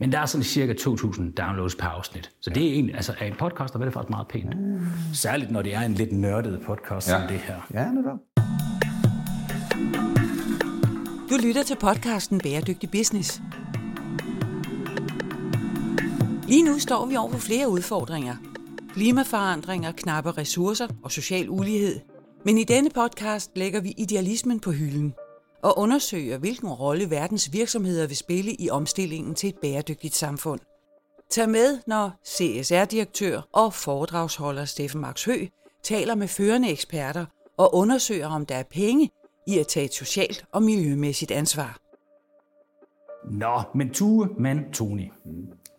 Men der er sådan cirka 2.000 downloads per afsnit. Så det er egentlig, altså af en podcast, der er det faktisk meget pænt. Særligt når det er en lidt nørdet podcast ja. som det her. Ja, netop. Du lytter til podcasten Bæredygtig Business. Lige nu står vi over for flere udfordringer. Klimaforandringer, knappe ressourcer og social ulighed. Men i denne podcast lægger vi idealismen på hylden og undersøger, hvilken rolle verdens virksomheder vil spille i omstillingen til et bæredygtigt samfund. Tag med, når CSR-direktør og foredragsholder Steffen Max Hø taler med førende eksperter og undersøger, om der er penge i at tage et socialt og miljømæssigt ansvar. Nå, men Tue, men Tony.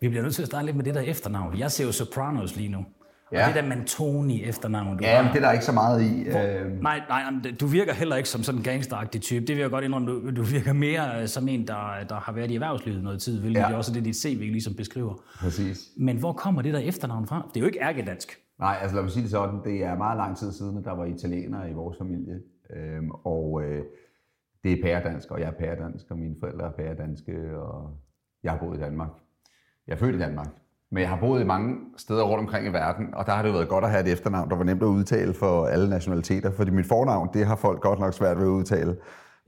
Vi bliver nødt til at starte lidt med det der efternavn. Jeg ser jo Sopranos lige nu. Ja. Og det der Mantoni efternavn, du Ja, har. det er der ikke så meget i. Hvor, Øh, nej, nej, du virker heller ikke som sådan en gangsteragtig type. Det vil jeg godt indrømme. Du, du virker mere øh, som en, der, der har været i erhvervslivet noget tid, hvilket ja. Ja. også er det, dit CV ligesom beskriver. præcis. Men hvor kommer det der efternavn fra? Det er jo ikke ærkedansk. Nej, altså lad mig sige det sådan, det er meget lang tid siden, at der var italienere i vores familie. Øhm, og øh, det er pæredansk, og jeg er pæredansk, og mine forældre er pæredanske, og jeg har boet i Danmark. Jeg er født i Danmark, men jeg har boet i mange steder rundt omkring i verden, og der har det jo været godt at have et efternavn, der var nemt at udtale for alle nationaliteter, fordi mit fornavn, det har folk godt nok svært ved at udtale.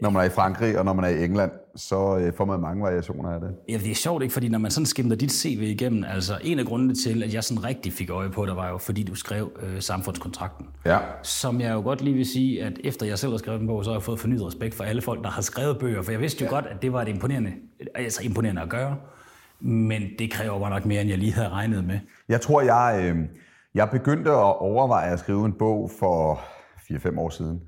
Når man er i Frankrig, og når man er i England, så øh, får man mange variationer af det. Ja, det er sjovt, ikke? Fordi når man sådan skimter dit CV igennem, altså en af grundene til, at jeg sådan rigtig fik øje på det, var jo, fordi du skrev øh, samfundskontrakten. Ja. Som jeg jo godt lige vil sige, at efter jeg selv har skrevet den bog, så har jeg fået fornyet respekt for alle folk, der har skrevet bøger. For jeg vidste jo ja. godt, at det var et imponerende, altså imponerende at gøre. Men det kræver bare nok mere, end jeg lige havde regnet med. Jeg tror, jeg, øh, jeg begyndte at overveje at skrive en bog for 4-5 år siden.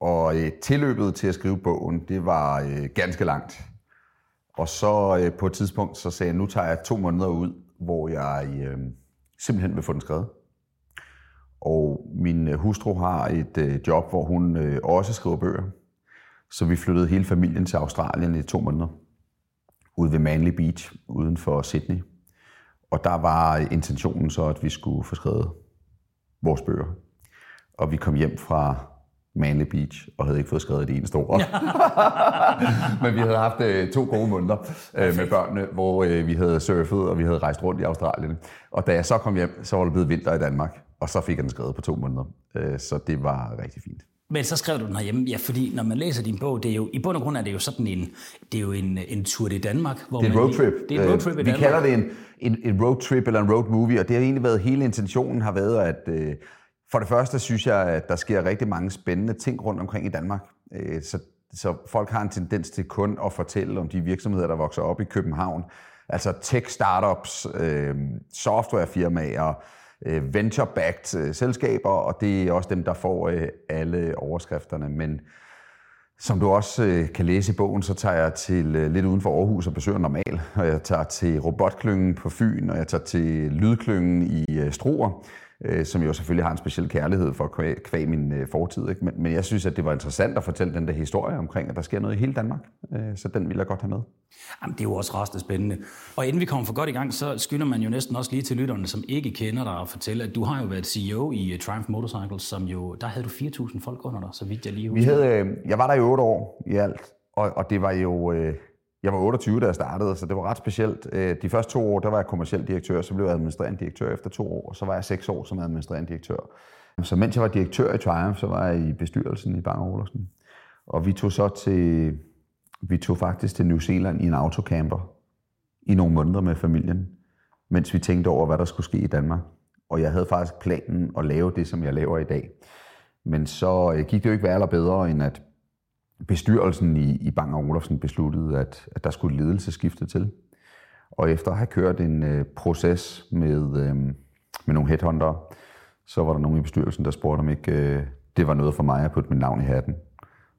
Og øh, tilløbet til at skrive bogen, det var øh, ganske langt. Og så øh, på et tidspunkt, så sagde jeg, nu tager jeg to måneder ud, hvor jeg øh, simpelthen vil få den skrevet. Og min øh, hustru har et øh, job, hvor hun øh, også skriver bøger. Så vi flyttede hele familien til Australien i to måneder. Ude ved Manly Beach, uden for Sydney. Og der var intentionen så, at vi skulle få skrevet vores bøger. Og vi kom hjem fra Manly Beach og havde ikke fået skrevet det eneste ord. Men vi havde haft øh, to gode måneder øh, med børnene, hvor øh, vi havde surfet, og vi havde rejst rundt i Australien. Og da jeg så kom hjem, så var det blevet vinter i Danmark, og så fik jeg den skrevet på to måneder. Øh, så det var rigtig fint. Men så skrev du den herhjemme, ja, fordi når man læser din bog, det er jo, i bund og grund er det jo sådan en, det er jo en, en tur i Danmark. Hvor Det er en roadtrip. Det er en roadtrip i Øh, Vi Danmark. kalder det en, en, en roadtrip eller en road movie, og det har egentlig været, hele intentionen har været, at øh, for det første synes jeg, at der sker rigtig mange spændende ting rundt omkring i Danmark. Øh, så, så folk har en tendens til kun at fortælle om de virksomheder, der vokser op i København. Altså tech-startups, øh, softwarefirmaer, øh, venture-backed øh, selskaber, og det er også dem, der får øh, alle overskrifterne. Men som du også øh, kan læse i bogen, så tager jeg til øh, lidt uden for Aarhus og besøger Normal, og jeg tager til robotklyngen på Fyn, og jeg tager til lydklyngen i øh, Struer, øh, som jo selvfølgelig har en speciel kærlighed for kvæg, kvæg min øh, fortid. Ikke? Men, men jeg synes, at det var interessant at fortælle den der historie omkring, at der sker noget i hele Danmark, øh, så den vil jeg godt have med. Jamen, det er jo også rasende spændende. Og inden vi kommer for godt i gang, så skylder man jo næsten også lige til lytterne, som ikke kender dig, at fortælle, at du har jo været CEO i uh, Triumph Motorcycles, som jo, der havde du 4.000 folk under dig, så vidt jeg lige Vi husker. havde, øh, jeg var der i otte år i alt, og, og det var jo... Øh, jeg var 28, da jeg startede, så det var ret specielt. Øh, de første to år, der var jeg kommerciel direktør, så blev jeg administrerende direktør efter to år, og så var jeg seks år som administrerende direktør. Så mens jeg var direktør i Triumph, så var jeg i bestyrelsen i Bang Olufsen. Og vi tog så til, vi tog faktisk til New Zealand i en autocamper i nogle måneder med familien, mens vi tænkte over, hvad der skulle ske i Danmark. Og jeg havde faktisk planen at lave det, som jeg laver i dag. Men så øh, gik det jo ikke værre eller bedre, end at bestyrelsen i, i Bang Olufsen besluttede, at, at der skulle ledelseskifte til. Og efter at have kørt en øh, proces med, øh, med nogle headhunter, så var der nogen i bestyrelsen, der spurgte, om ikke øh, det var noget for mig at putte mit navn i hatten.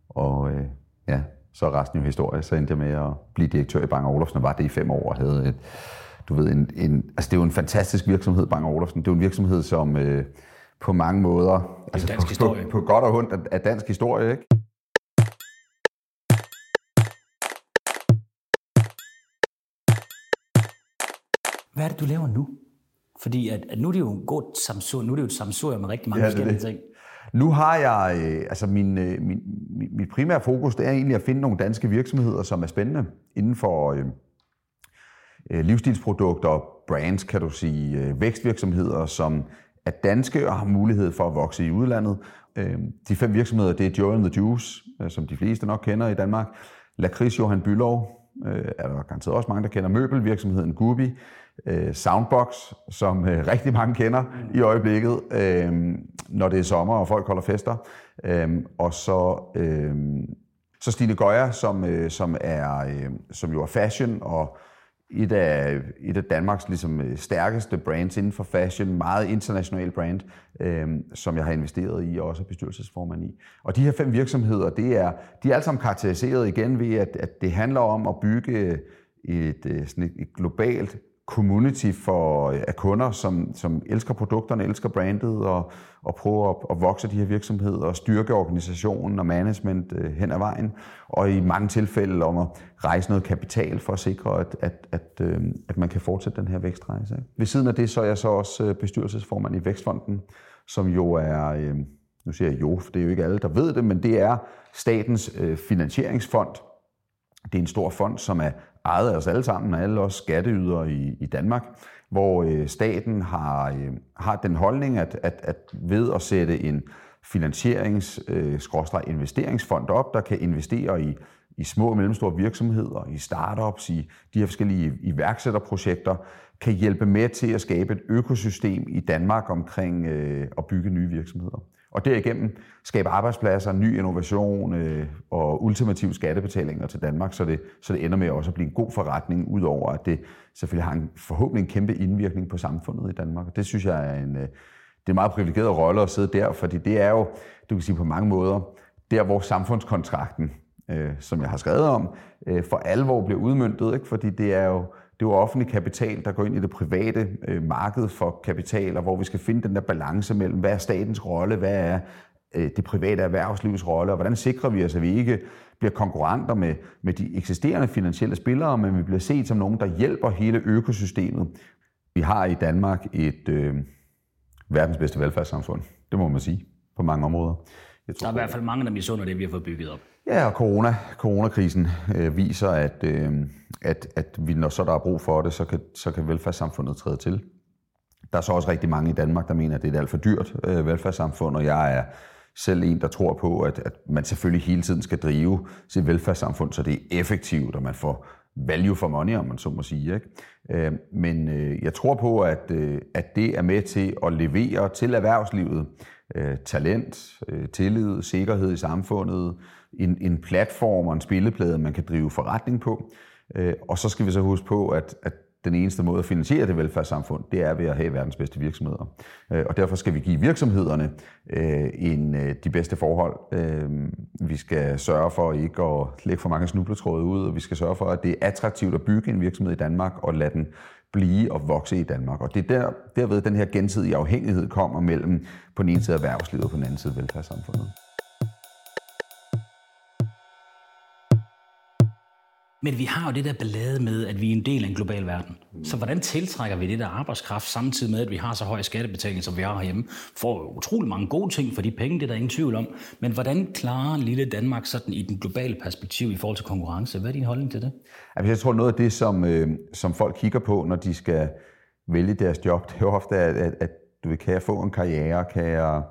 Og øh, ja, så er resten jo historie. Så endte jeg med at blive direktør i Bang Olufsen, og var det i fem år og havde et, du ved, en, en, altså det er jo en fantastisk virksomhed, Bang Olufsen. Det er jo en virksomhed, som øh, på mange måder, altså dansk på, historie. på, på godt og ondt, er dansk historie, ikke? Hvad er det, du laver nu? Fordi at, at nu er det jo en god samsur, nu er det jo et samsur med rigtig mange Ja, forskellige det. ting. Nu har jeg, øh, altså min, øh, min, min, mit primære fokus, det er egentlig at finde nogle danske virksomheder, som er spændende inden for, øh, øh, livsstilsprodukter, brands, kan du sige, øh, vækstvirksomheder, som er danske og har mulighed for at vokse i udlandet. Øh, de fem virksomheder, det er Joe and the Juice, øh, som de fleste nok kender i Danmark. Lakris Johan Bylov, øh, er der garanteret også mange, der kender møbelvirksomheden Gubi. Øh, Soundbox, som øh, rigtig mange kender i øjeblikket, øh, når det er sommer og folk holder fester. Øh, og så, øh, så Stine Gøjer, som, øh, som, er, øh, som jo er fashion og et af, et af Danmarks ligesom, øh, stærkeste brands inden for fashion, meget international brand, øh, som jeg har investeret i og også er bestyrelsesformand i. Og de her fem virksomheder, det er, de er alle sammen karakteriseret igen ved, at, at det handler om at bygge et, øh, sådan et, et globalt community for, øh, af kunder, som, som elsker produkterne, elsker brandet og, og prøver at, at vokse de her virksomheder og styrke organisationen og management øh, hen ad vejen. Og i mange tilfælde om at rejse noget kapital for at sikre, at, at, at, øh, at man kan fortsætte den her vækstrejse. Ikke? Ved siden af det, så er jeg så også øh, bestyrelsesformand i Vækstfonden, som jo er, øh, nu siger jeg jo, for det er jo ikke alle, der ved det, men det er statens øh, finansieringsfond. Det er en stor fond, som er ejet af os alle sammen, alle os skatteydere i, i Danmark, hvor øh, staten har, øh, har den holdning, at, at, at ved at sætte en finansierings øh, investeringsfond op, der kan investere i, i små og mellemstore virksomheder, i startups, i de her forskellige iværksætterprojekter, kan hjælpe med til at skabe et økosystem i Danmark omkring øh, at bygge nye virksomheder og derigennem skabe arbejdspladser, ny innovation øh, og ultimative skattebetalinger til Danmark, så det, så det ender med også at blive en god forretning, udover at det selvfølgelig har en forhåbentlig en kæmpe indvirkning på samfundet i Danmark. Og det synes jeg er en, øh, det er en meget privilegeret rolle at sidde der, fordi det er jo, du kan sige på mange måder, der hvor samfundskontrakten, øh, som jeg har skrevet om, øh, for alvor bliver udmyndtet, ikke? fordi det er jo det er jo offentlig kapital, der går ind i det private øh, marked for kapital, og hvor vi skal finde den der balance mellem, hvad er statens rolle, hvad er øh, det private erhvervslivs rolle, og hvordan sikrer vi os, at vi ikke bliver konkurrenter med, med de eksisterende finansielle spillere, men vi bliver set som nogen, der hjælper hele økosystemet. Vi har i Danmark et øh, verdens bedste velfærdssamfund, det må man sige, på mange områder. Jeg tror, der er i hvert fald mange, der misunder det, vi har fået bygget op. Ja, og corona, coronakrisen øh, viser, at, øh, at, at vi, når så der er brug for det, så kan, så kan velfærdssamfundet træde til. Der er så også rigtig mange i Danmark, der mener, at det er et alt for dyrt øh, velfærdssamfund, og jeg er selv en, der tror på, at, at man selvfølgelig hele tiden skal drive sit velfærdssamfund, så det er effektivt, og man får value for money, om man så må sige. Ikke? Øh, men øh, jeg tror på, at, øh, at det er med til at levere til erhvervslivet øh, talent, øh, tillid, sikkerhed i samfundet, en, en platform og en spilleplade, man kan drive forretning på. Øh, og så skal vi så huske på, at, at den eneste måde at finansiere det velfærdssamfund, det er ved at have verdens bedste virksomheder. Øh, og derfor skal vi give virksomhederne øh, en, øh, de bedste forhold. Vi skal sørge for ikke at lægge for mange snubletråde ud, og vi skal sørge for, at det er attraktivt at bygge en virksomhed i Danmark og lade den blive og vokse i Danmark. Og det er der, derved, den her gensidige afhængighed kommer mellem på den ene side erhvervslivet og på den anden side velfærdssamfundet. Men vi har jo det der ballade med, at vi er en del af en global verden. Så hvordan tiltrækker vi det der arbejdskraft, samtidig med, at vi har så høj skattebetaling, som vi har herhjemme? Får utrolig mange gode ting for de penge, det er der ingen tvivl om. Men hvordan klarer lille Danmark sådan i den globale perspektiv i forhold til konkurrence? Hvad er din holdning til det? Jeg tror, noget af det, som, øh, som folk kigger på, når de skal vælge deres job, det er jo ofte, at, at, at du kan jeg få en karriere, kan jeg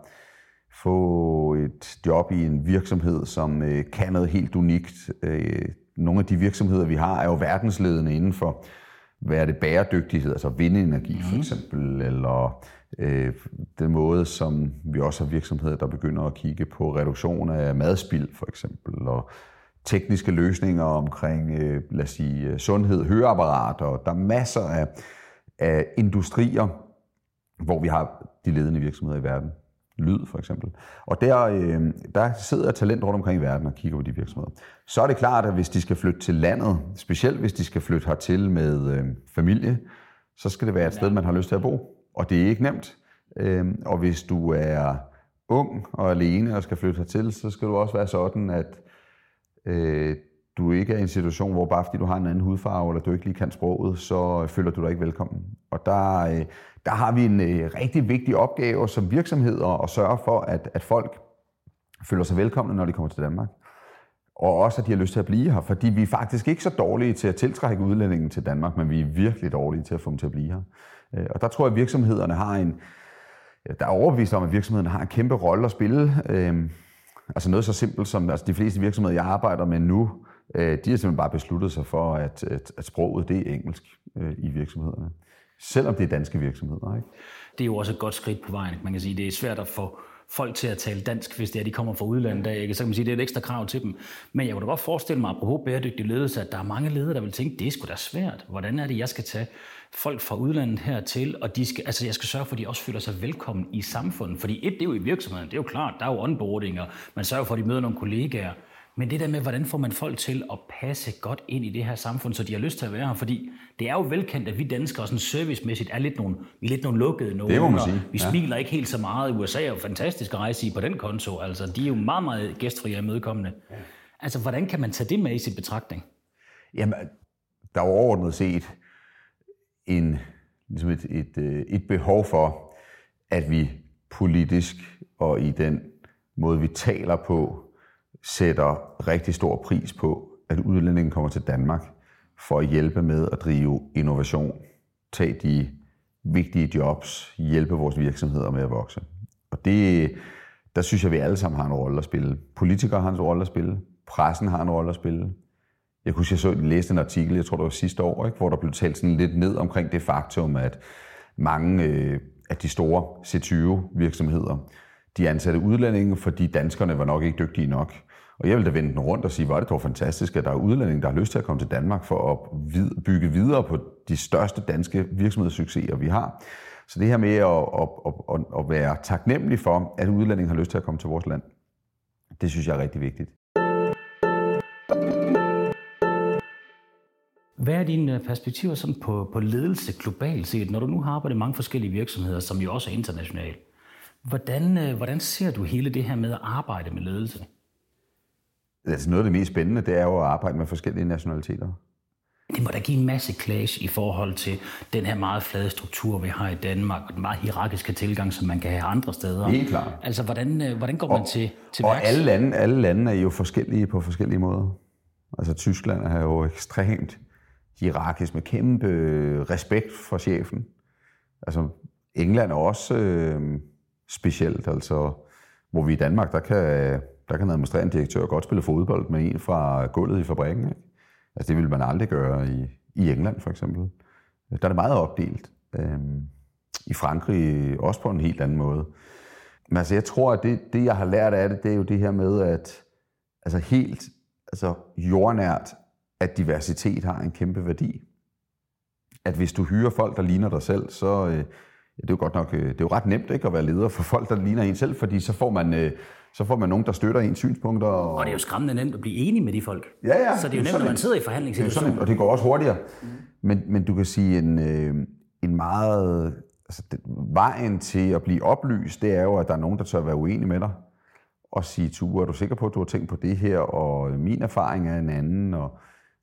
få et job i en virksomhed, som øh, kan noget helt unikt. Øh, nogle af de virksomheder, vi har, er jo verdensledende inden for, hvad er det, bæredygtighed, altså vindenergi for mhm. eksempel, eller øh, den måde, som vi også har virksomheder, der begynder at kigge på reduktion af madspild for eksempel, og tekniske løsninger omkring, øh, lad os sige, sundhed, høreapparater. Der er masser af, af industrier, hvor vi har de ledende virksomheder i verden lyd for eksempel. Og der, øh, der sidder talent rundt omkring i verden og kigger på de virksomheder. Så er det klart, at hvis de skal flytte til landet, specielt hvis de skal flytte hertil med øh, familie, så skal det være et sted, man har lyst til at bo. Og det er ikke nemt. Øh, og hvis du er ung og alene og skal flytte hertil, så skal du også være sådan, at øh, du ikke er i en situation, hvor bare fordi du har en anden hudfarve, eller du ikke lige kan sproget, så øh, føler du dig ikke velkommen. Og der, øh, der har vi en øh, rigtig vigtig opgave som virksomheder at sørge for, at, at folk føler sig velkomne, når de kommer til Danmark. og også at de har lyst til at blive her, fordi vi er faktisk ikke så dårlige til at tiltrække udlændingen til Danmark, men vi er virkelig dårlige til at få dem til at blive her. Og der tror jeg, at virksomhederne har en, der er overbevist om, at virksomhederne har en kæmpe rolle at spille. Altså noget så simpelt som, altså de fleste virksomheder, jeg arbejder med nu, øh, de har simpelthen bare besluttet sig for, at, at, at sproget det er engelsk øh, i virksomhederne. Selvom det er danske virksomheder. Ikke? Det er jo også et godt skridt på vejen. Man kan sige, det er svært at få folk til at tale dansk, hvis det er, de kommer fra udlandet. Ikke? Så kan man sige, det er et ekstra krav til dem. Men jeg kunne da godt forestille mig, apropos bæredygtig ledelse, at der er mange ledere, der vil tænke, det er sgu da svært. Hvordan er det, jeg skal tage folk fra udlandet hertil, og de skal, altså jeg skal sørge for, at de også føler sig velkommen i samfundet. Fordi et, det er jo i virksomheden, det er jo klart, der er jo onboarding, og man sørger for, at de møder nogle kollegaer. Men det der med, hvordan får man folk til at passe godt ind i det her samfund, så de har lyst til at være her, fordi det er jo velkendt, at vi danskere sådan servicemæssigt er lidt nogle, vi er lidt nogle lukkede nogen. Det må man sige. Vi ja. smiler ikke helt så meget. USA er jo fantastisk at rejse i på den konto. Altså, de er jo meget, meget gæstfrie og imødekommende. Ja. Altså, hvordan kan man tage det med i sin betragtning? Jamen, der er overordnet set en, ligesom et, et, øh, et behov for, at vi politisk og i den måde, vi taler på, sætter rigtig stor pris på, at udlændingen kommer til Danmark for at hjælpe med at drive innovation, tage de vigtige jobs, hjælpe vores virksomheder med at vokse. Og det, der synes jeg, vi alle sammen har en rolle at spille. Politikere har en rolle at spille, pressen har en rolle at spille. Jeg kunne jeg så læste en artikel, jeg tror det var sidste år, ikke, hvor der blev talt sådan lidt ned omkring det faktum, at mange øh, af de store C20-virksomheder, de ansatte udlændinge, fordi danskerne var nok ikke dygtige nok. Og jeg vil da vende den rundt og sige, hvor er det dog fantastisk, at der er udlændinge, der har lyst til at komme til Danmark for at bygge videre på de største danske virksomhedssucceser, vi har. Så det her med at, at, at, at være taknemmelig for, at udlændinge har lyst til at komme til vores land, det synes jeg er rigtig vigtigt. Hvad er dine øh, perspektiver sådan på, på ledelse globalt set, når du nu har arbejdet i mange forskellige virksomheder, som jo også er internationale? Hvordan, øh, hvordan ser du hele det her med at arbejde med ledelse? Altså noget af det mest spændende, det er jo at arbejde med forskellige nationaliteter. Det må da give en masse clash i forhold til den her meget flade struktur, vi har i Danmark, og den meget hierarkiske tilgang, som man kan have andre steder. Helt klart. Altså, hvordan, øh, hvordan går og, man til, til Og værks? alle lande, alle lande er jo forskellige på forskellige måder. Altså, Tyskland er jo ekstremt hierarkisk med kæmpe respekt for chefen. Altså, England er også øh, specielt, altså, hvor vi i Danmark, der kan der kan en administrerende direktør godt spille fodbold med en fra gulvet i fabrikken. Ikke? Altså det ville man aldrig gøre i, i England for eksempel. Der er det meget opdelt. Øhm, I Frankrig også på en helt anden måde. Men altså jeg tror, at det, det jeg har lært af det, det er jo det her med, at altså helt altså jordnært, at diversitet har en kæmpe værdi. At hvis du hyrer folk, der ligner dig selv, så øh, det er jo godt nok, øh, det er jo ret nemt ikke at være leder for folk, der ligner en selv, fordi så får man øh, så får man nogen, der støtter ens synspunkter. Og, og det er jo skræmmende nemt at blive enig med de folk. Ja, ja. Så det er jo nemt, når man sidder i forhandlingssituationen. Og det går også hurtigere. Mm. Men, men du kan sige, en, øh, en meget... Altså, det, vejen til at blive oplyst, det er jo, at der er nogen, der tør være uenige med dig. Og sige, Ture, er du sikker på, at du har tænkt på det her? Og min erfaring er en anden. Og,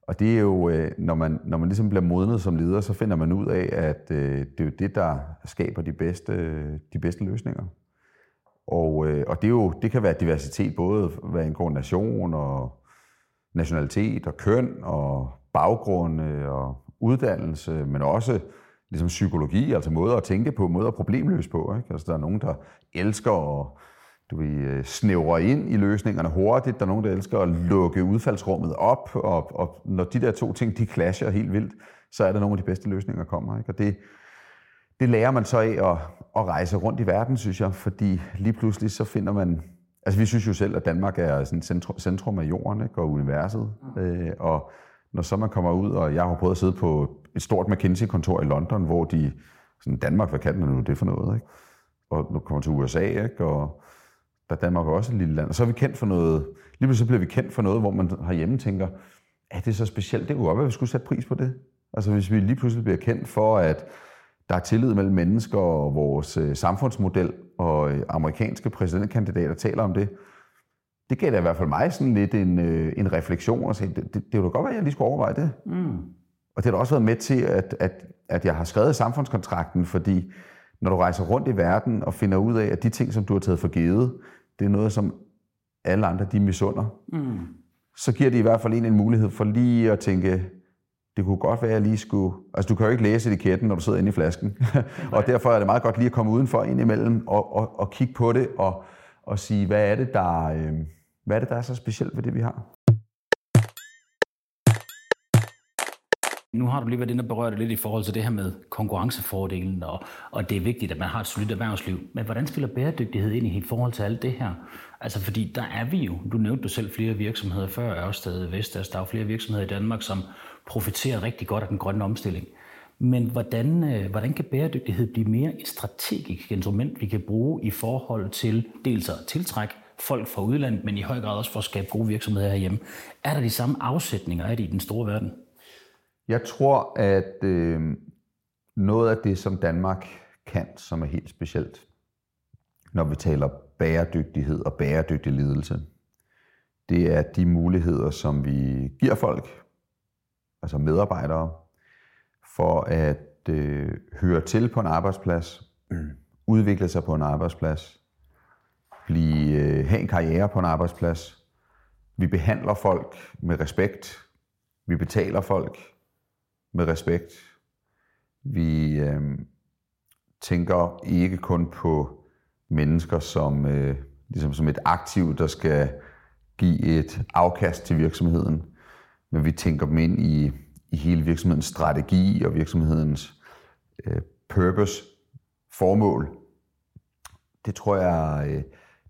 og det er jo, øh, når man, når man ligesom bliver modnet som leder, så finder man ud af, at øh, det er jo det, der skaber de bedste, de bedste løsninger. Og, øh, og det, er jo, det kan være diversitet, både hvad en nation og nationalitet og køn og baggrund øh, og uddannelse, men også ligesom psykologi, altså måder at tænke på, måder at problemløse på. Ikke? Altså, der er nogen, der elsker at du ved, øh, snævre ind i løsningerne hurtigt. Der er nogen, der elsker at lukke udfaldsrummet op, og, og når de der to ting, de clasher helt vildt, så er der nogle af de bedste løsninger, der kommer. Ikke? Og det, det lærer man så af at, at rejse rundt i verden, synes jeg, fordi lige pludselig så finder man... Altså vi synes jo selv, at Danmark er sådan centrum, centrum af jorden ikke, og universet. Mm. Øh, og når så man kommer ud, og jeg har prøvet at sidde på et stort McKinsey-kontor i London, hvor de... Sådan, Danmark, hvad kan den nu det for noget? Ikke? Og nu kommer til USA, ikke? og der er Danmark også et lille land. Og så er vi kendt for noget... Lige pludselig bliver vi kendt for noget, hvor man herhjemme tænker, er det så specielt? Det kunne godt være, at vi skulle sætte pris på det. Altså hvis vi lige pludselig bliver kendt for, at der er tillid mellem mennesker og vores øh, samfundsmodel, og øh, amerikanske præsidentkandidater taler om det. Det gav da i hvert fald mig sådan lidt en, øh, en refleksion, og sagde, det, det, det ville da godt være, at jeg lige skulle overveje det. Mm. Og det har da også været med til, at, at, at jeg har skrevet samfundskontrakten, fordi når du rejser rundt i verden og finder ud af, at de ting, som du har taget for givet, det er noget, som alle andre de misunder. Mm. så giver det i hvert fald en en mulighed for lige at tænke, det kunne godt være, at jeg lige skulle... Altså, du kan jo ikke læse etiketten, når du sidder inde i flasken. og derfor er det meget godt lige at komme udenfor ind imellem og, og, og kigge på det og, og sige, hvad er, det, der, øh, hvad er det, der er så specielt ved det, vi har? Nu har du lige været inde og berørt det lidt i forhold til det her med konkurrencefordelen, og, og det er vigtigt, at man har et solidt erhvervsliv. Men hvordan spiller bæredygtighed ind i forhold til alt det her? Altså fordi der er vi jo, du nævnte du selv flere virksomheder før, Ørsted, Vestas, der er jo flere virksomheder i Danmark, som profiterer rigtig godt af den grønne omstilling. Men hvordan, øh, hvordan kan bæredygtighed blive mere et strategisk instrument, vi kan bruge i forhold til dels at tiltrække folk fra udlandet, men i høj grad også for at skabe gode virksomheder herhjemme? Er der de samme afsætninger af det i den store verden? Jeg tror, at øh, noget af det, som Danmark kan, som er helt specielt, når vi taler bæredygtighed og bæredygtig ledelse, det er de muligheder, som vi giver folk, altså medarbejdere, for at øh, høre til på en arbejdsplads, udvikle sig på en arbejdsplads, blive, øh, have en karriere på en arbejdsplads. Vi behandler folk med respekt. Vi betaler folk med respekt. Vi øh, tænker ikke kun på mennesker som, øh, ligesom som et aktiv, der skal give et afkast til virksomheden, men vi tænker dem ind i, i hele virksomhedens strategi og virksomhedens øh, purpose, formål. Det tror jeg, øh,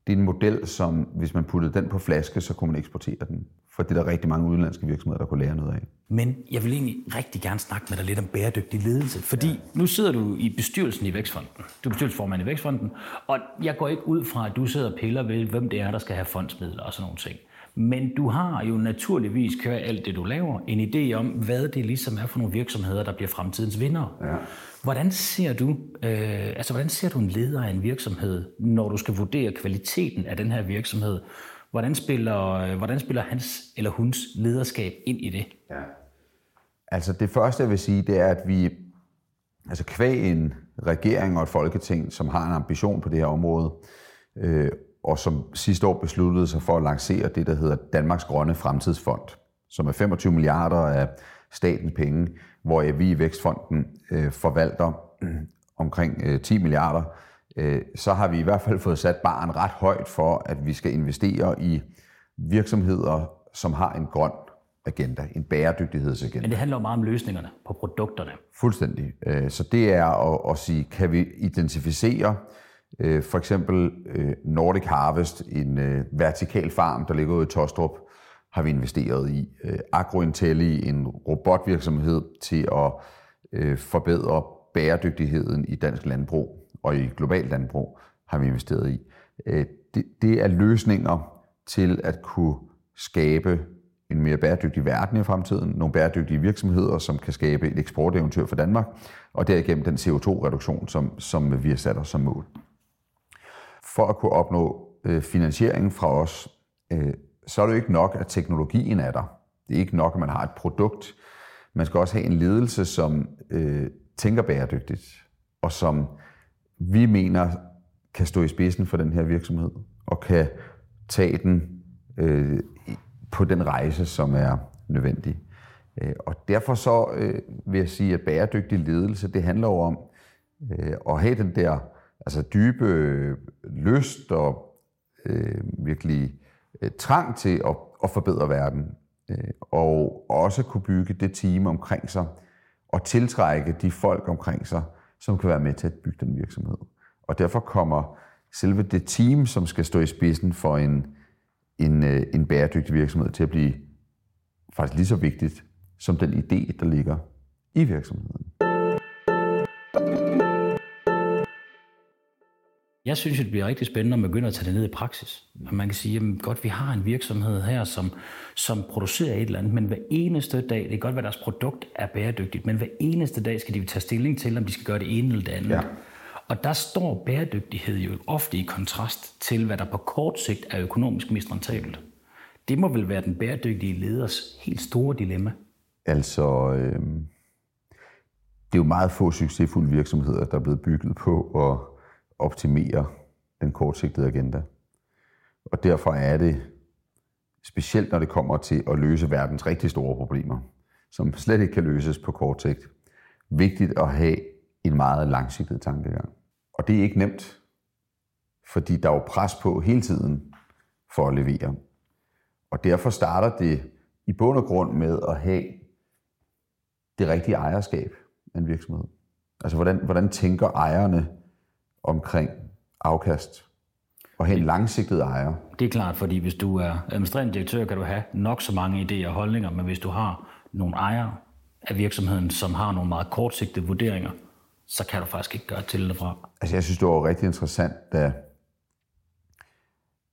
det er en model, som hvis man puttede den på flaske, så kunne man eksportere den. For det er der rigtig mange udenlandske virksomheder, der kunne lære noget af. Men jeg vil egentlig rigtig gerne snakke med dig lidt om bæredygtig ledelse. Fordi ja. nu sidder du i bestyrelsen i Vækstfonden. Du er bestyrelsesformand i Vækstfonden. Og jeg går ikke ud fra, at du sidder og piller ved, hvem det er, der skal have fondsmidler og sådan nogle ting. Men du har jo naturligvis kørt alt det, du laver, en idé om, hvad det ligesom er for nogle virksomheder, der bliver fremtidens vinder. Ja. Hvordan ser du, øh, altså hvordan ser du en leder af en virksomhed, når du skal vurdere kvaliteten af den her virksomhed? Hvordan spiller, øh, hvordan spiller hans eller huns lederskab ind i det? Ja. Altså det første, jeg vil sige, det er, at vi, altså kvæg en regering og et folketing, som har en ambition på det her område, øh, og som sidste år besluttede sig for at lancere det, der hedder Danmarks Grønne Fremtidsfond, som er 25 milliarder af statens penge, hvor vi i Vækstfonden øh, forvalter øh, omkring øh, 10 milliarder, øh, så har vi i hvert fald fået sat barn ret højt for, at vi skal investere i virksomheder, som har en grøn agenda, en bæredygtighedsagenda. Men det handler jo meget om løsningerne på produkterne. Fuldstændig. Så det er at, at sige, kan vi identificere øh, Øh, for eksempel øh, Nordic Harvest, en øh, vertikal farm, der ligger ude i Tostrup, har vi investeret i. Øh, Agrointelli, en robotvirksomhed til at forbedre bæredygtigheden i dansk landbrug og i globalt landbrug, har vi investeret i. Det, det er løsninger til at kunne skabe en mere bæredygtig verden i fremtiden, nogle bæredygtige virksomheder, som kan skabe et eksporteventyr for Danmark, og derigennem den CO2-reduktion, som, som vi har sat os som mål. For at kunne opnå øh, finansiering fra os, øh, så er det jo ikke nok, at teknologien er der. Det er ikke nok, at man har et produkt. Man skal også have en ledelse, som øh, tænker bæredygtigt, og som vi mener kan stå i spidsen for den her virksomhed, og kan tage den øh, på den rejse, som er nødvendig. Øh, og derfor så øh, vil jeg sige, at bæredygtig ledelse, det handler jo om øh, at have den der altså dybe lyst og øh, virkelig øh, trang til at, at forbedre verden. Øh, og også kunne bygge det team omkring sig og tiltrække de folk omkring sig, som kan være med til at bygge den virksomhed. Og derfor kommer selve det team, som skal stå i spidsen for en, en, øh, en bæredygtig virksomhed til at blive faktisk lige så vigtigt som den idé, der ligger i virksomheden. Jeg synes, det bliver rigtig spændende at begynde at tage det ned i praksis. Og man kan sige, at godt, vi har en virksomhed her, som, som producerer et eller andet, men hver eneste dag, det kan godt være, at deres produkt er bæredygtigt, men hver eneste dag skal de tage stilling til, om de skal gøre det ene eller det andet. Ja. Og der står bæredygtighed jo ofte i kontrast til, hvad der på kort sigt er økonomisk mest rentabelt. Det må vel være den bæredygtige leders helt store dilemma. Altså, øh, det er jo meget få succesfulde virksomheder, der er blevet bygget på at optimere den kortsigtede agenda. Og derfor er det specielt når det kommer til at løse verdens rigtig store problemer, som slet ikke kan løses på kort sigt, vigtigt at have en meget langsigtet tankegang. Og det er ikke nemt, fordi der er jo pres på hele tiden for at levere. Og derfor starter det i bund og grund med at have det rigtige ejerskab af en virksomhed. Altså, hvordan, hvordan tænker ejerne omkring afkast? Og have en langsigtet ejer. Det er klart, fordi hvis du er administrerende direktør, kan du have nok så mange idéer og holdninger, men hvis du har nogle ejere af virksomheden, som har nogle meget kortsigtede vurderinger, så kan du faktisk ikke gøre til det fra. Altså, jeg synes, det var rigtig interessant, da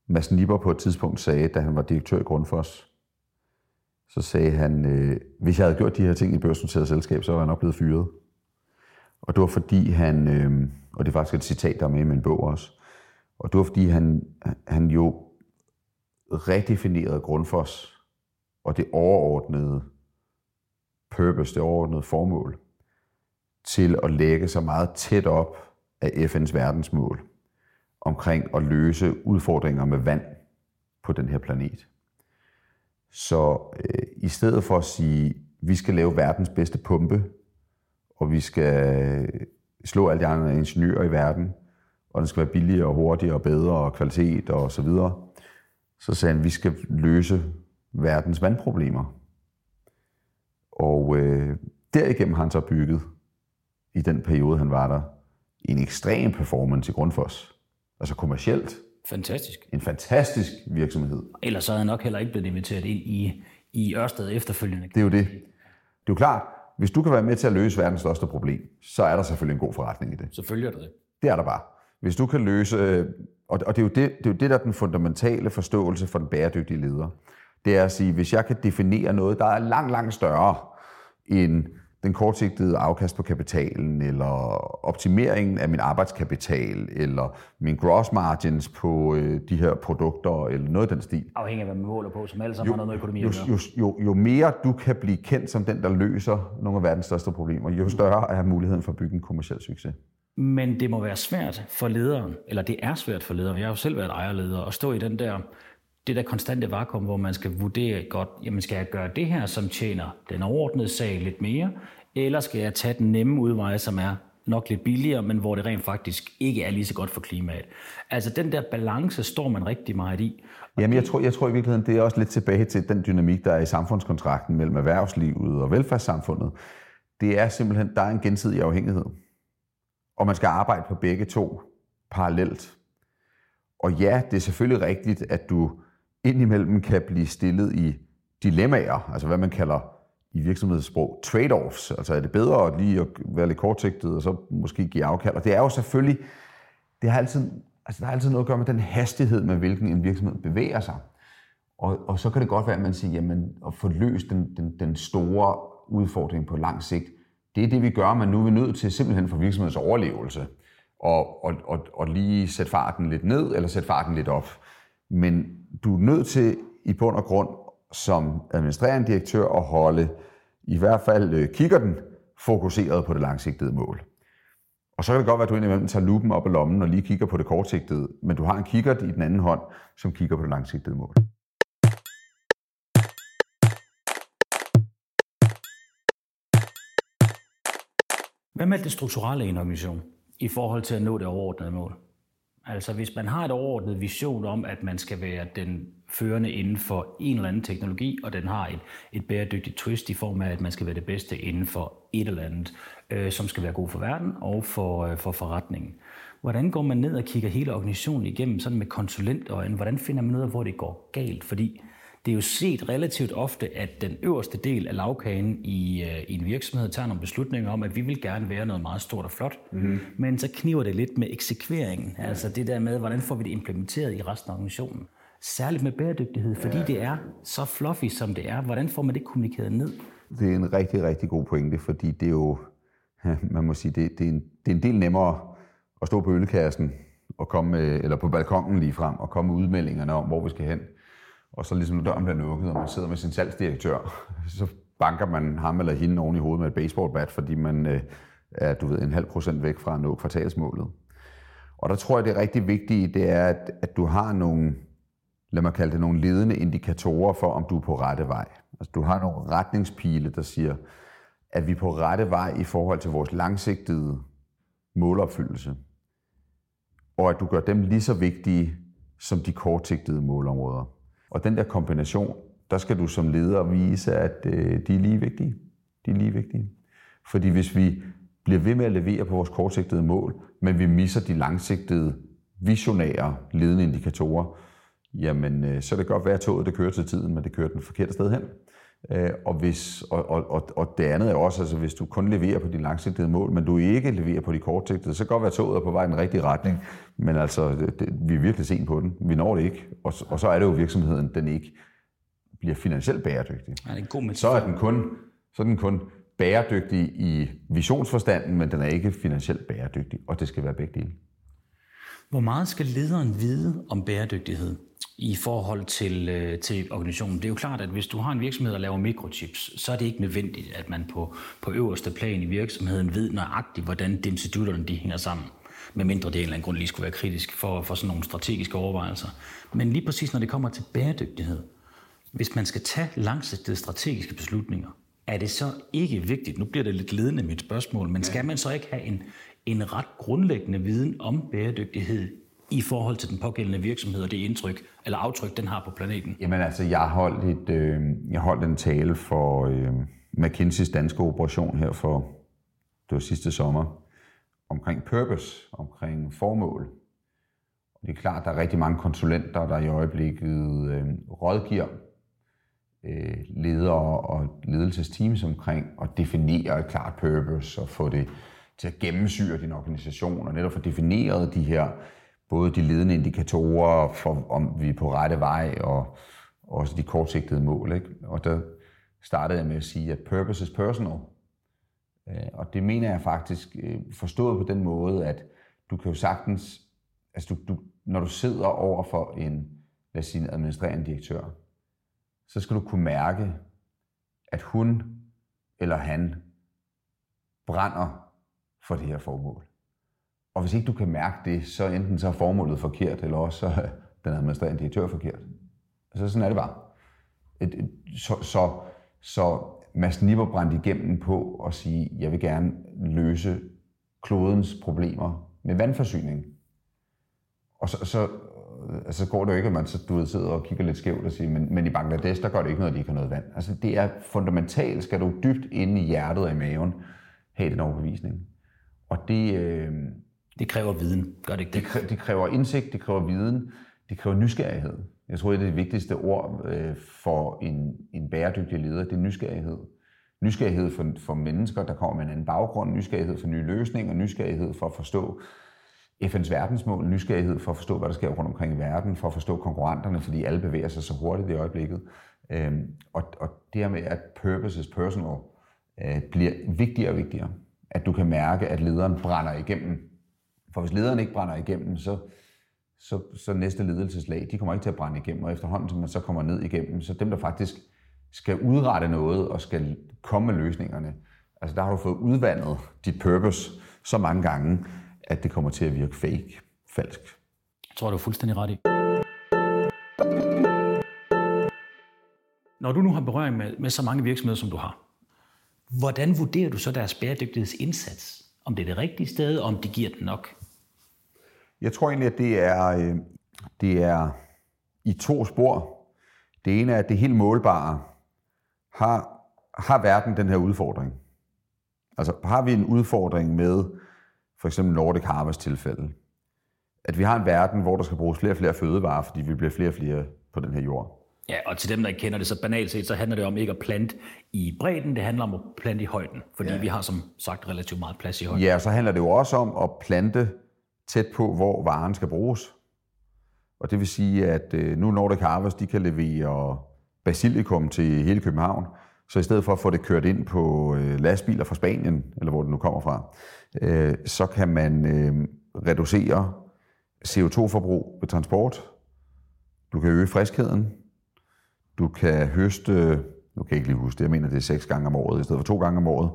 Mads Nipper på et tidspunkt sagde, da han var direktør i Grundfos, så sagde han, øh, hvis jeg havde gjort de her ting i børsnoteret selskab, så var jeg nok blevet fyret. Og det var fordi han, øh, og det er faktisk et citat, der er med i min bog også, og det var fordi han, han jo redefinerede Grundfos og det overordnede purpose, det overordnede formål, til at lægge sig meget tæt op af FN's verdensmål omkring at løse udfordringer med vand på den her planet. Så øh, i stedet for at sige, vi skal lave verdens bedste pumpe, og vi skal slå alle de andre ingeniører i verden, og den skal være billigere og hurtigere og bedre og kvalitet og så videre, så sagde han, at vi skal løse verdens vandproblemer. Og øh, derigennem har han så bygget, i den periode han var der, en ekstrem performance i Grundfos. Altså kommercielt. Fantastisk. En fantastisk virksomhed. Ellers så havde jeg nok heller ikke blevet inviteret ind i, i Ørsted efterfølgende. Det er jo det. Det er jo klart, hvis du kan være med til at løse verdens største problem, så er der selvfølgelig en god forretning i det. Selvfølgelig er det. Det er der bare. Hvis du kan løse, og det er jo det, det, er jo det der er den fundamentale forståelse for den bæredygtige leder. Det er at sige, hvis jeg kan definere noget, der er langt, langt større end den kortsigtede afkast på kapitalen, eller optimeringen af min arbejdskapital, eller min gross margins på øh, de her produkter, eller noget af den stil. Afhængig af, hvad man måler på, som alle sammen jo, har noget med økonomi jo, jo, jo, jo mere du kan blive kendt som den, der løser nogle af verdens største problemer, jo større er muligheden for at bygge en kommersiel succes. Men det må være svært for lederen, eller det er svært for lederen, jeg har jo selv været ejerleder, at stå i den der, det der konstante vakuum, hvor man skal vurdere godt, jamen skal jeg gøre det her, som tjener den overordnede sag lidt mere, eller skal jeg tage den nemme udvej, som er nok lidt billigere, men hvor det rent faktisk ikke er lige så godt for klimaet. Altså den der balance står man rigtig meget i. Jamen jeg tror, jeg tror i virkeligheden, det er også lidt tilbage til den dynamik, der er i samfundskontrakten mellem erhvervslivet og velfærdssamfundet. Det er simpelthen, der er en gensidig afhængighed og man skal arbejde på begge to parallelt. Og ja, det er selvfølgelig rigtigt, at du indimellem kan blive stillet i dilemmaer, altså hvad man kalder i virksomhedssprog trade-offs. Altså er det bedre at lige at være lidt kortsigtet, og så måske give afkald. Og det er jo selvfølgelig, det har altid, altså der har altid noget at gøre med den hastighed, med hvilken en virksomhed bevæger sig. Og, og så kan det godt være, at man siger, jamen at få løst den, den, den store udfordring på lang sigt, det er det, vi gør, men nu er vi nødt til simpelthen for virksomhedens overlevelse og, og, og, og lige sætte farten lidt ned eller sætte farten lidt op. Men du er nødt til i bund og grund som administrerende direktør at holde i hvert fald øh, kigger den fokuseret på det langsigtede mål. Og så kan det godt være, at du indimellem tager lupen op i lommen og lige kigger på det kortsigtede, men du har en kikkert i den anden hånd, som kigger på det langsigtede mål. Hvad med det strukturelle i en organisation i forhold til at nå det overordnede mål? Altså hvis man har et overordnet vision om, at man skal være den førende inden for en eller anden teknologi, og den har et, et bæredygtigt twist i form af, at man skal være det bedste inden for et eller andet, øh, som skal være god for verden og for, øh, for forretningen. Hvordan går man ned og kigger hele organisationen igennem sådan med konsulentøjen? Hvordan finder man ud af, hvor det går galt? Fordi det er jo set relativt ofte, at den øverste del af lavkagen i, øh, i en virksomhed tager nogle beslutninger om, at vi vil gerne være noget meget stort og flot, mm-hmm. men så kniver det lidt med eksekveringen, ja. altså det der med, hvordan får vi det implementeret i resten af organisationen. Særligt med bæredygtighed, fordi ja. det er så fluffy, som det er. Hvordan får man det kommunikeret ned? Det er en rigtig, rigtig god pointe, fordi det er jo, man må sige, det, det, er, en, det er en del nemmere at stå på ølkassen og komme eller på balkongen lige frem og komme med udmeldingerne om, hvor vi skal hen og så ligesom døren bliver lukket, og man sidder med sin salgsdirektør, så banker man ham eller hende oven i hovedet med et baseballbat, fordi man øh, er du ved, en halv procent væk fra at nå kvartalsmålet. Og der tror jeg, det er rigtig vigtigt, det er, at, at du har nogle lad mig kalde det nogle ledende indikatorer for, om du er på rette vej. Altså, du har nogle retningspile, der siger, at vi er på rette vej i forhold til vores langsigtede målopfyldelse, og at du gør dem lige så vigtige som de kortsigtede målområder. Og den der kombination, der skal du som leder vise, at øh, de er lige vigtige. De er lige vigtige. Fordi hvis vi bliver ved med at levere på vores kortsigtede mål, men vi misser de langsigtede, visionære ledende indikatorer, jamen øh, så er det godt være, at toget det kører til tiden, men det kører den forkerte sted hen. Øh, og, hvis, og, og, og, og det andet er også, altså hvis du kun leverer på de langsigtede mål, men du ikke leverer på de kortsigtede, så kan godt være, toget er på vej i den rigtige retning, men altså, det, vi er virkelig sent på den. Vi når det ikke, og, og så er det jo virksomheden, den ikke bliver finansielt bæredygtig. Ja, det er en god så er den kun, så er den kun bæredygtig i visionsforstanden, men den er ikke finansielt bæredygtig, og det skal være begge dele. Hvor meget skal lederen vide om bæredygtighed i forhold til, øh, til organisationen? Det er jo klart, at hvis du har en virksomhed, der laver mikrochips, så er det ikke nødvendigt, at man på, på øverste plan i virksomheden ved nøjagtigt, hvordan dimsedutterne de hænger sammen medmindre det af en eller anden grund lige skulle være kritisk for, for sådan nogle strategiske overvejelser. Men lige præcis når det kommer til bæredygtighed, hvis man skal tage langsigtede strategiske beslutninger, er det så ikke vigtigt, nu bliver det lidt ledende mit spørgsmål, men skal man så ikke have en, en ret grundlæggende viden om bæredygtighed i forhold til den pågældende virksomhed og det indtryk eller aftryk, den har på planeten? Jamen altså, jeg holdt, et, øh, jeg holdt en tale for øh, McKinseys danske operation her for, det var sidste sommer, omkring purpose, omkring formål. Og det er klart, der er rigtig mange konsulenter, der i øjeblikket øh, rådgiver øh, ledere og ledelsesteams omkring at definere et klart purpose og få det til at gennemsyre din organisation, og netop få defineret de her, både de ledende indikatorer for, om vi er på rette vej, og også de kortsigtede mål. Ikke? Og der startede jeg med at sige, at purpose is personal. Øh, og det mener jeg faktisk øh, forstået på den måde, at du kan jo sagtens, altså du, du, når du sidder over for en, lad os sige, en administrerende direktør, så skal du kunne mærke, at hun eller han brænder for det her formål. Og hvis ikke du kan mærke det, så enten så er formålet forkert, eller også så er den administrerende direktør forkert. Så sådan er det bare. Et, et, så, så, så Mads Nipper brændte igennem på at sige, jeg vil gerne løse klodens problemer med vandforsyning. Og så, så, altså, så går det jo ikke, at man så, du ved, sidder og kigger lidt skævt og siger, men, men i Bangladesh, der gør det ikke noget, at de ikke har noget vand. Altså, det er fundamentalt, skal du dybt inde i hjertet og i maven have den overbevisning. Og det... Øh, det kræver viden, gør det ikke det? Det kræver, det kræver indsigt, det kræver viden, det kræver nysgerrighed. Jeg tror, det er det vigtigste ord øh, for en, en bæredygtig leder, det er nysgerrighed. Nysgerrighed for, for mennesker, der kommer med en anden baggrund, nysgerrighed for nye løsninger, nysgerrighed for at forstå FN's verdensmål, nysgerrighed for at forstå, hvad der sker rundt omkring i verden, for at forstå konkurrenterne, fordi alle bevæger sig så hurtigt i øjeblikket. Øhm, og, og det her med, at purpose is personal, øh, bliver vigtigere og vigtigere. At du kan mærke, at lederen brænder igennem. For hvis lederen ikke brænder igennem, så, så, så næste ledelseslag, de kommer ikke til at brænde igennem, og efterhånden, som man så kommer ned igennem, så dem, der faktisk skal udrette noget og skal komme med løsningerne, altså der har du fået udvandet dit purpose så mange gange, at det kommer til at virke fake, falsk. Jeg tror, du er fuldstændig ret i. Når du nu har berøring med, med så mange virksomheder, som du har, hvordan vurderer du så deres bæredygtighedsindsats? Om det er det rigtige sted, og om de giver den nok? Jeg tror egentlig, at det er, øh, det er i to spor. Det ene er, at det helt målbare. Har, har verden den her udfordring? Altså har vi en udfordring med for eksempel Nordic Harvest tilfælde, at vi har en verden, hvor der skal bruges flere og flere fødevarer, fordi vi bliver flere og flere på den her jord. Ja, og til dem, der ikke kender det, så banalt set, så handler det om ikke at plante i bredden, det handler om at plante i højden, fordi ja. vi har som sagt relativt meget plads i højden. Ja, så handler det jo også om at plante tæt på, hvor varen skal bruges. Og det vil sige, at øh, nu Nordic Harvest, de kan levere basilikum til hele København, så i stedet for at få det kørt ind på øh, lastbiler fra Spanien, eller hvor det nu kommer fra, øh, så kan man øh, reducere CO2-forbrug ved transport. Du kan øge friskheden. Du kan høste, nu kan jeg ikke lige huske det, jeg mener det er seks gange om året i stedet for to gange om året.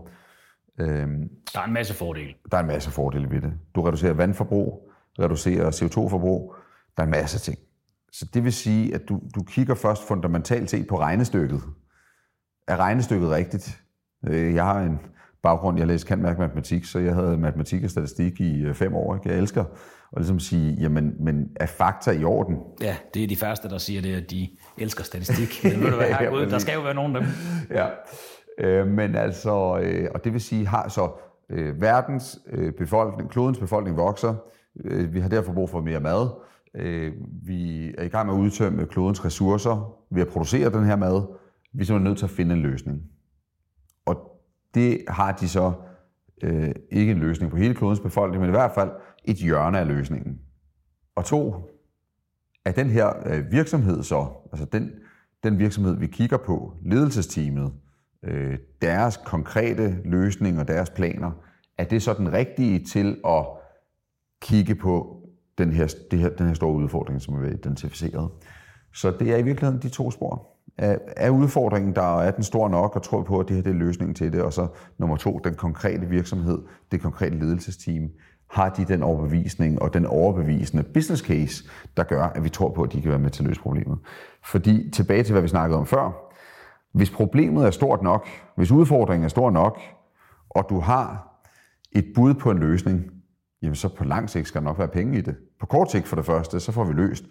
Øhm, der er en masse fordele. Der er en masse fordele ved det. Du reducerer vandforbrug, reducerer CO2-forbrug, der er en masse ting. Så det vil sige, at du, du kigger først fundamentalt set på regnestykket. Er regnestykket rigtigt? Øh, jeg har en baggrund, jeg læste kan mærke matematik, så jeg havde matematik og statistik i øh, fem år. Ikke? Jeg elsker at ligesom sige, jamen, men er fakta i orden? Ja, det er de første, der siger det, at de elsker statistik. Det ved du hvad, herregud, der skal jo være nogen af dem. Ja, øh, men altså, øh, og det vil sige, har så øh, verdens øh, befolkning, klodens befolkning vokser, øh, vi har derfor brug for mere mad, øh, vi er i gang med at udtømme klodens ressourcer ved at producere den her mad, vi er simpelthen nødt til at finde en løsning. Og det har de så øh, ikke en løsning på hele klodens befolkning, men i hvert fald et hjørne af løsningen. Og to, at den her øh, virksomhed så, altså den, den virksomhed, vi kigger på, ledelsesteamet, øh, deres konkrete løsning og deres planer, er det så den rigtige til at kigge på den her, det her, den her store udfordring, som er identificeret. Så det er i virkeligheden de to spor. Er, er udfordringen der, er den stor nok, og tror på, at det her det er løsningen til det, og så nummer to, den konkrete virksomhed, det konkrete ledelsesteam, har de den overbevisning og den overbevisende business case, der gør, at vi tror på, at de kan være med til at løse problemet. Fordi tilbage til, hvad vi snakkede om før, hvis problemet er stort nok, hvis udfordringen er stor nok, og du har et bud på en løsning, jamen så på lang sigt skal der nok være penge i det. På kort sigt for det første, så får vi løst,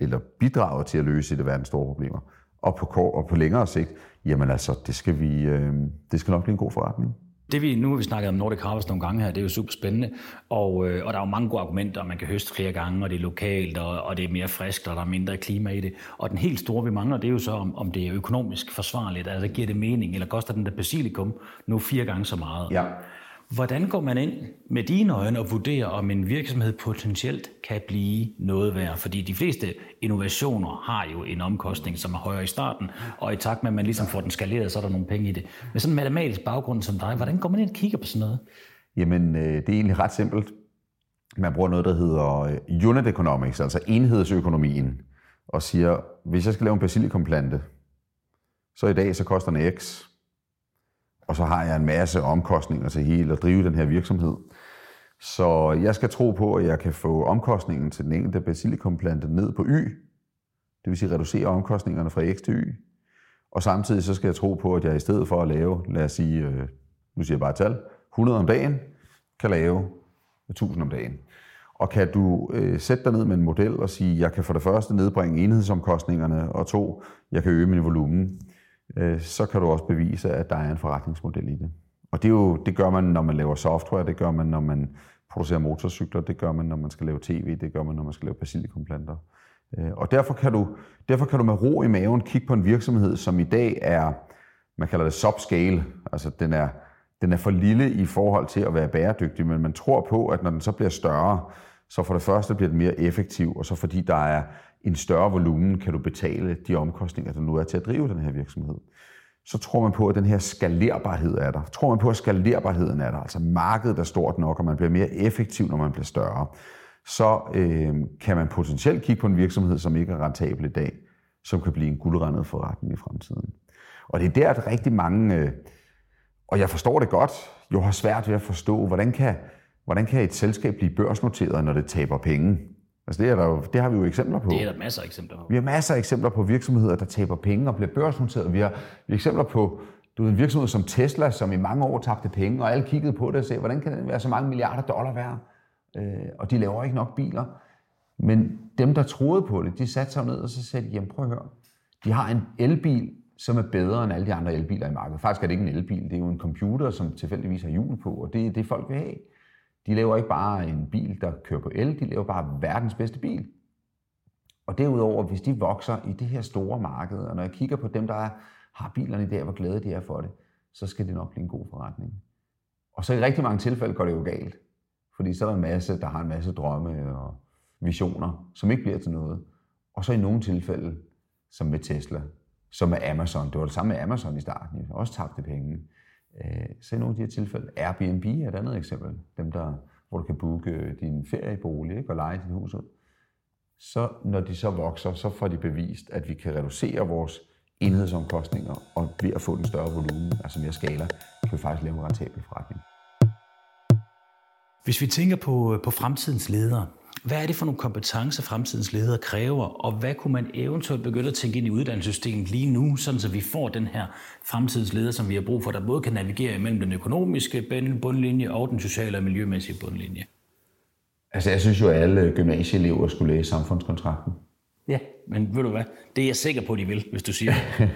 eller bidraget til at løse det verdens store problemer. Og på, kort, og på længere sigt, jamen altså, det skal, vi, øh, det skal nok blive en god forretning. Det vi, nu har vi snakket om Nordic Harvest nogle gange her, det er jo super spændende, og, øh, og der er jo mange gode argumenter, man kan høste flere gange, og det er lokalt, og, og det er mere frisk, og der er mindre klima i det. Og den helt store, vi mangler, det er jo så, om, om det er økonomisk forsvarligt, altså giver det mening, eller koster den der basilikum nu fire gange så meget. Ja. Hvordan går man ind med dine øjne og vurderer, om en virksomhed potentielt kan blive noget værd? Fordi de fleste innovationer har jo en omkostning, som er højere i starten, og i takt med, at man ligesom får den skaleret, så er der nogle penge i det. Med sådan en matematisk baggrund som dig, hvordan går man ind og kigger på sådan noget? Jamen, øh, det er egentlig ret simpelt. Man bruger noget, der hedder øh, unit economics, altså enhedsøkonomien, og siger, hvis jeg skal lave en basilikumplante, så i dag så koster den X, og så har jeg en masse omkostninger til hele at drive den her virksomhed. Så jeg skal tro på, at jeg kan få omkostningen til den enkelte basilikumplante ned på Y, det vil sige reducere omkostningerne fra X til Y. Og samtidig så skal jeg tro på, at jeg i stedet for at lave, lad os sige, øh, nu siger jeg bare et tal, 100 om dagen, kan lave 1000 om dagen. Og kan du øh, sætte dig ned med en model og sige, jeg kan for det første nedbringe enhedsomkostningerne, og to, jeg kan øge min volumen, øh, så kan du også bevise, at der er en forretningsmodel i det. Og det, er jo, det gør man, når man laver software, det gør man, når man producerer motorcykler, det gør man, når man skal lave tv, det gør man, når man skal lave basilikumplanter. Øh, og derfor kan, du, derfor kan du med ro i maven kigge på en virksomhed, som i dag er, man kalder det subscale, altså den er, den er for lille i forhold til at være bæredygtig, men man tror på, at når den så bliver større, så for det første bliver den mere effektiv, og så fordi der er en større volumen, kan du betale de omkostninger, der nu er til at drive den her virksomhed. Så tror man på, at den her skalerbarhed er der. Tror man på, at skalerbarheden er der, altså markedet er stort nok, og man bliver mere effektiv, når man bliver større, så øh, kan man potentielt kigge på en virksomhed, som ikke er rentabel i dag, som kan blive en guldrendet forretning i fremtiden. Og det er der, at rigtig mange, øh, og jeg forstår det godt, jo har svært ved at forstå, hvordan kan, hvordan kan et selskab blive børsnoteret, når det taber penge? Altså det, er der jo, det har vi jo eksempler på. Det er der masser af eksempler på. Vi har masser af eksempler på virksomheder, der taber penge og bliver børsnoteret. Vi har, vi har eksempler på du ved, en virksomhed som Tesla, som i mange år tabte penge, og alle kiggede på det og sagde, hvordan kan den være så mange milliarder dollar værd? Øh, og de laver ikke nok biler. Men dem, der troede på det, de satte sig ned og så sagde, jamen prøv at høre, de har en elbil, som er bedre end alle de andre elbiler i markedet. Faktisk er det ikke en elbil, det er jo en computer, som tilfældigvis har hjul på, og det er det, folk vil have. De laver ikke bare en bil, der kører på el, de laver bare verdens bedste bil. Og derudover, hvis de vokser i det her store marked, og når jeg kigger på dem, der er, har bilerne der, hvor glade de er for det, så skal det nok blive en god forretning. Og så i rigtig mange tilfælde går det jo galt. Fordi så er der en masse, der har en masse drømme og visioner, som ikke bliver til noget. Og så i nogle tilfælde, som med Tesla, som med Amazon. Det var det samme med Amazon i starten. De også tabte penge. Øh, så i nogle af de her tilfælde, Airbnb er et andet eksempel, dem der, hvor du kan booke øh, din feriebolig ikke, og lege dit hus ud. Så når de så vokser, så får de bevist, at vi kan reducere vores enhedsomkostninger, og ved at få den større volumen, altså mere skala, kan vi faktisk lave en rentabel forretning. Hvis vi tænker på, øh, på fremtidens ledere, hvad er det for nogle kompetencer, fremtidens ledere kræver, og hvad kunne man eventuelt begynde at tænke ind i uddannelsessystemet lige nu, sådan så vi får den her fremtidens leder, som vi har brug for, der både kan navigere imellem den økonomiske bundlinje og den sociale og miljømæssige bundlinje? Altså, jeg synes jo, at alle gymnasieelever skulle læse samfundskontrakten. Ja, men ved du hvad? Det er jeg sikker på, at de vil, hvis du siger det.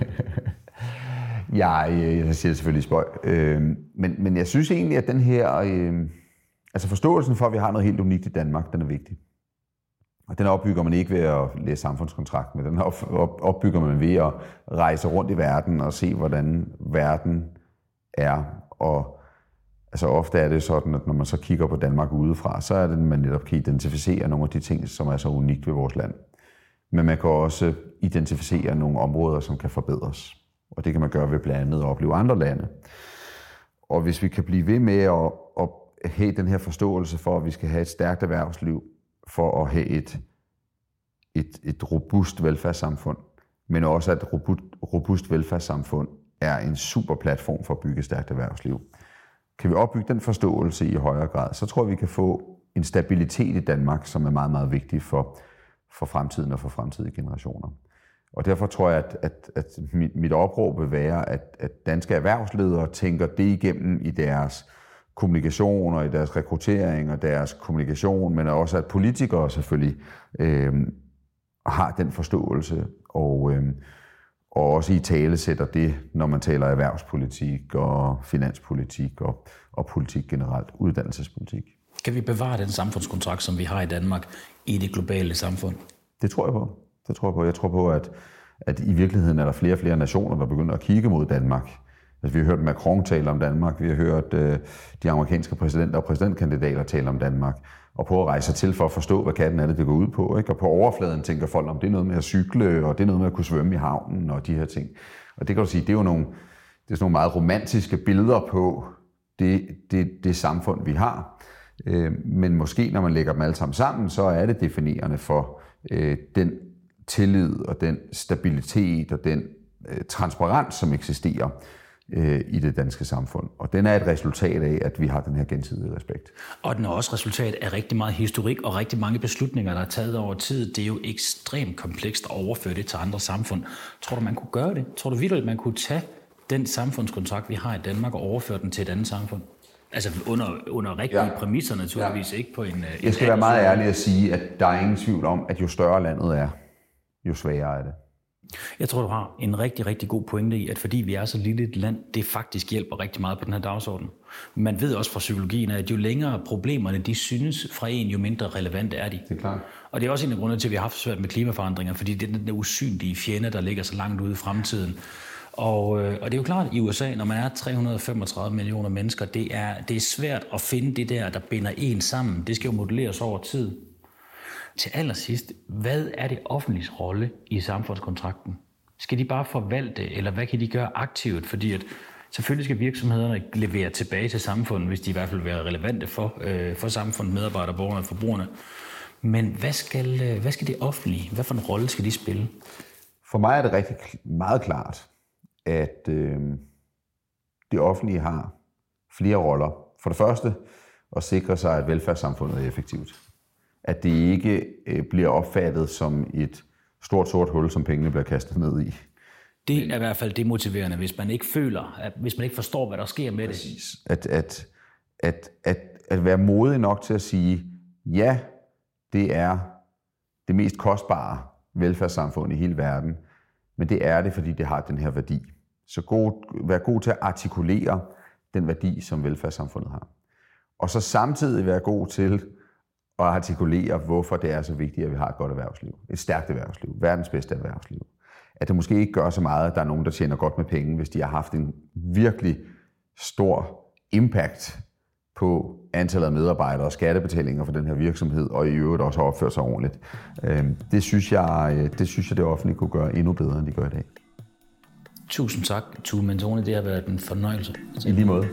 jeg, jeg siger selvfølgelig spøj. Øh, men, men jeg synes egentlig, at den her... Øh, altså forståelsen for, at vi har noget helt unikt i Danmark, den er vigtig. Og den opbygger man ikke ved at læse samfundskontrakt, men den opbygger man ved at rejse rundt i verden og se, hvordan verden er. Og altså ofte er det sådan, at når man så kigger på Danmark udefra, så er det, at man netop kan identificere nogle af de ting, som er så unikt ved vores land. Men man kan også identificere nogle områder, som kan forbedres. Og det kan man gøre ved blandt andet at opleve andre lande. Og hvis vi kan blive ved med at have den her forståelse for, at vi skal have et stærkt erhvervsliv, for at have et, et, et robust velfærdssamfund, men også at et robust, robust velfærdssamfund er en super platform for at bygge et stærkt erhvervsliv. Kan vi opbygge den forståelse i højere grad, så tror jeg, vi kan få en stabilitet i Danmark, som er meget, meget vigtig for, for fremtiden og for fremtidige generationer. Og derfor tror jeg, at, at, at mit opråb vil være, at, at danske erhvervsledere tænker det igennem i deres kommunikation og i deres rekruttering og deres kommunikation, men også at politikere selvfølgelig øh, har den forståelse og, øh, og også i tale sætter det, når man taler erhvervspolitik og finanspolitik og, og politik generelt, uddannelsespolitik. Kan vi bevare den samfundskontrakt, som vi har i Danmark, i det globale samfund? Det tror jeg på. Det tror jeg på. Jeg tror på, at, at i virkeligheden er der flere og flere nationer, der begynder at kigge mod Danmark. Altså, vi har hørt Macron tale om Danmark, vi har hørt øh, de amerikanske præsidenter og præsidentkandidater tale om Danmark, og på at rejse sig til for at forstå, hvad katten er det, det går ud på. Ikke? Og på overfladen tænker folk, om det er noget med at cykle, og det er noget med at kunne svømme i havnen, og de her ting. Og det kan du sige, det er jo nogle, det er sådan nogle meget romantiske billeder på det, det, det samfund, vi har. Øh, men måske, når man lægger dem alle sammen sammen, så er det definerende for øh, den tillid og den stabilitet og den øh, transparens, som eksisterer øh, i det danske samfund. Og den er et resultat af, at vi har den her gensidige respekt. Og den er også resultat af rigtig meget historik og rigtig mange beslutninger, der er taget over tid. Det er jo ekstremt komplekst at overføre det til andre samfund. Tror du, man kunne gøre det? Tror du virkelig, man kunne tage den samfundskontrakt, vi har i Danmark, og overføre den til et andet samfund? Altså under, under rigtige ja. præmisser naturligvis, ja. ikke på en... en Jeg skal være meget ærlig at sige, at der er ingen tvivl om, at jo større landet er, jo sværere er det. Jeg tror, du har en rigtig, rigtig god pointe i, at fordi vi er så lille et land, det faktisk hjælper rigtig meget på den her dagsorden. Man ved også fra psykologien, at jo længere problemerne de synes fra en, jo mindre relevant er de. Det er klart. Og det er også en af grundene til, at vi har haft svært med klimaforandringer, fordi det er den der usynlige fjende, der ligger så langt ude i fremtiden. Og, øh, og det er jo klart, at i USA, når man er 335 millioner mennesker, det er, det er svært at finde det der, der binder en sammen. Det skal jo modelleres over tid. Til allersidst, hvad er det offentliges rolle i samfundskontrakten? Skal de bare forvalte, eller hvad kan de gøre aktivt? Fordi at selvfølgelig skal virksomhederne levere tilbage til samfundet, hvis de i hvert fald vil være relevante for, øh, for samfundet, medarbejdere, borgerne og forbrugerne. Men hvad skal, øh, hvad skal det offentlige? Hvad for en rolle skal de spille? For mig er det rigtig meget klart, at øh, det offentlige har flere roller. For det første at sikre sig, at velfærdssamfundet er effektivt at det ikke øh, bliver opfattet som et stort sort hul, som pengene bliver kastet ned i. Det er i hvert fald demotiverende, hvis man ikke føler, at, hvis man ikke forstår, hvad der sker med Præcis. det. At, at, at, at, at være modig nok til at sige, ja, det er det mest kostbare velfærdssamfund i hele verden, men det er det, fordi det har den her værdi. Så god, vær god til at artikulere den værdi, som velfærdssamfundet har. Og så samtidig være god til og artikulere, hvorfor det er så vigtigt, at vi har et godt erhvervsliv. Et stærkt erhvervsliv. Verdens bedste erhvervsliv. At det måske ikke gør så meget, at der er nogen, der tjener godt med penge, hvis de har haft en virkelig stor impact på antallet af medarbejdere og skattebetalinger for den her virksomhed, og i øvrigt også har opført sig ordentligt. Øhm, det synes jeg, øh, det, synes jeg, det offentlige kunne gøre endnu bedre, end de gør i dag. Tusind tak, Tue Mentone. Det har været en fornøjelse. I lige måde.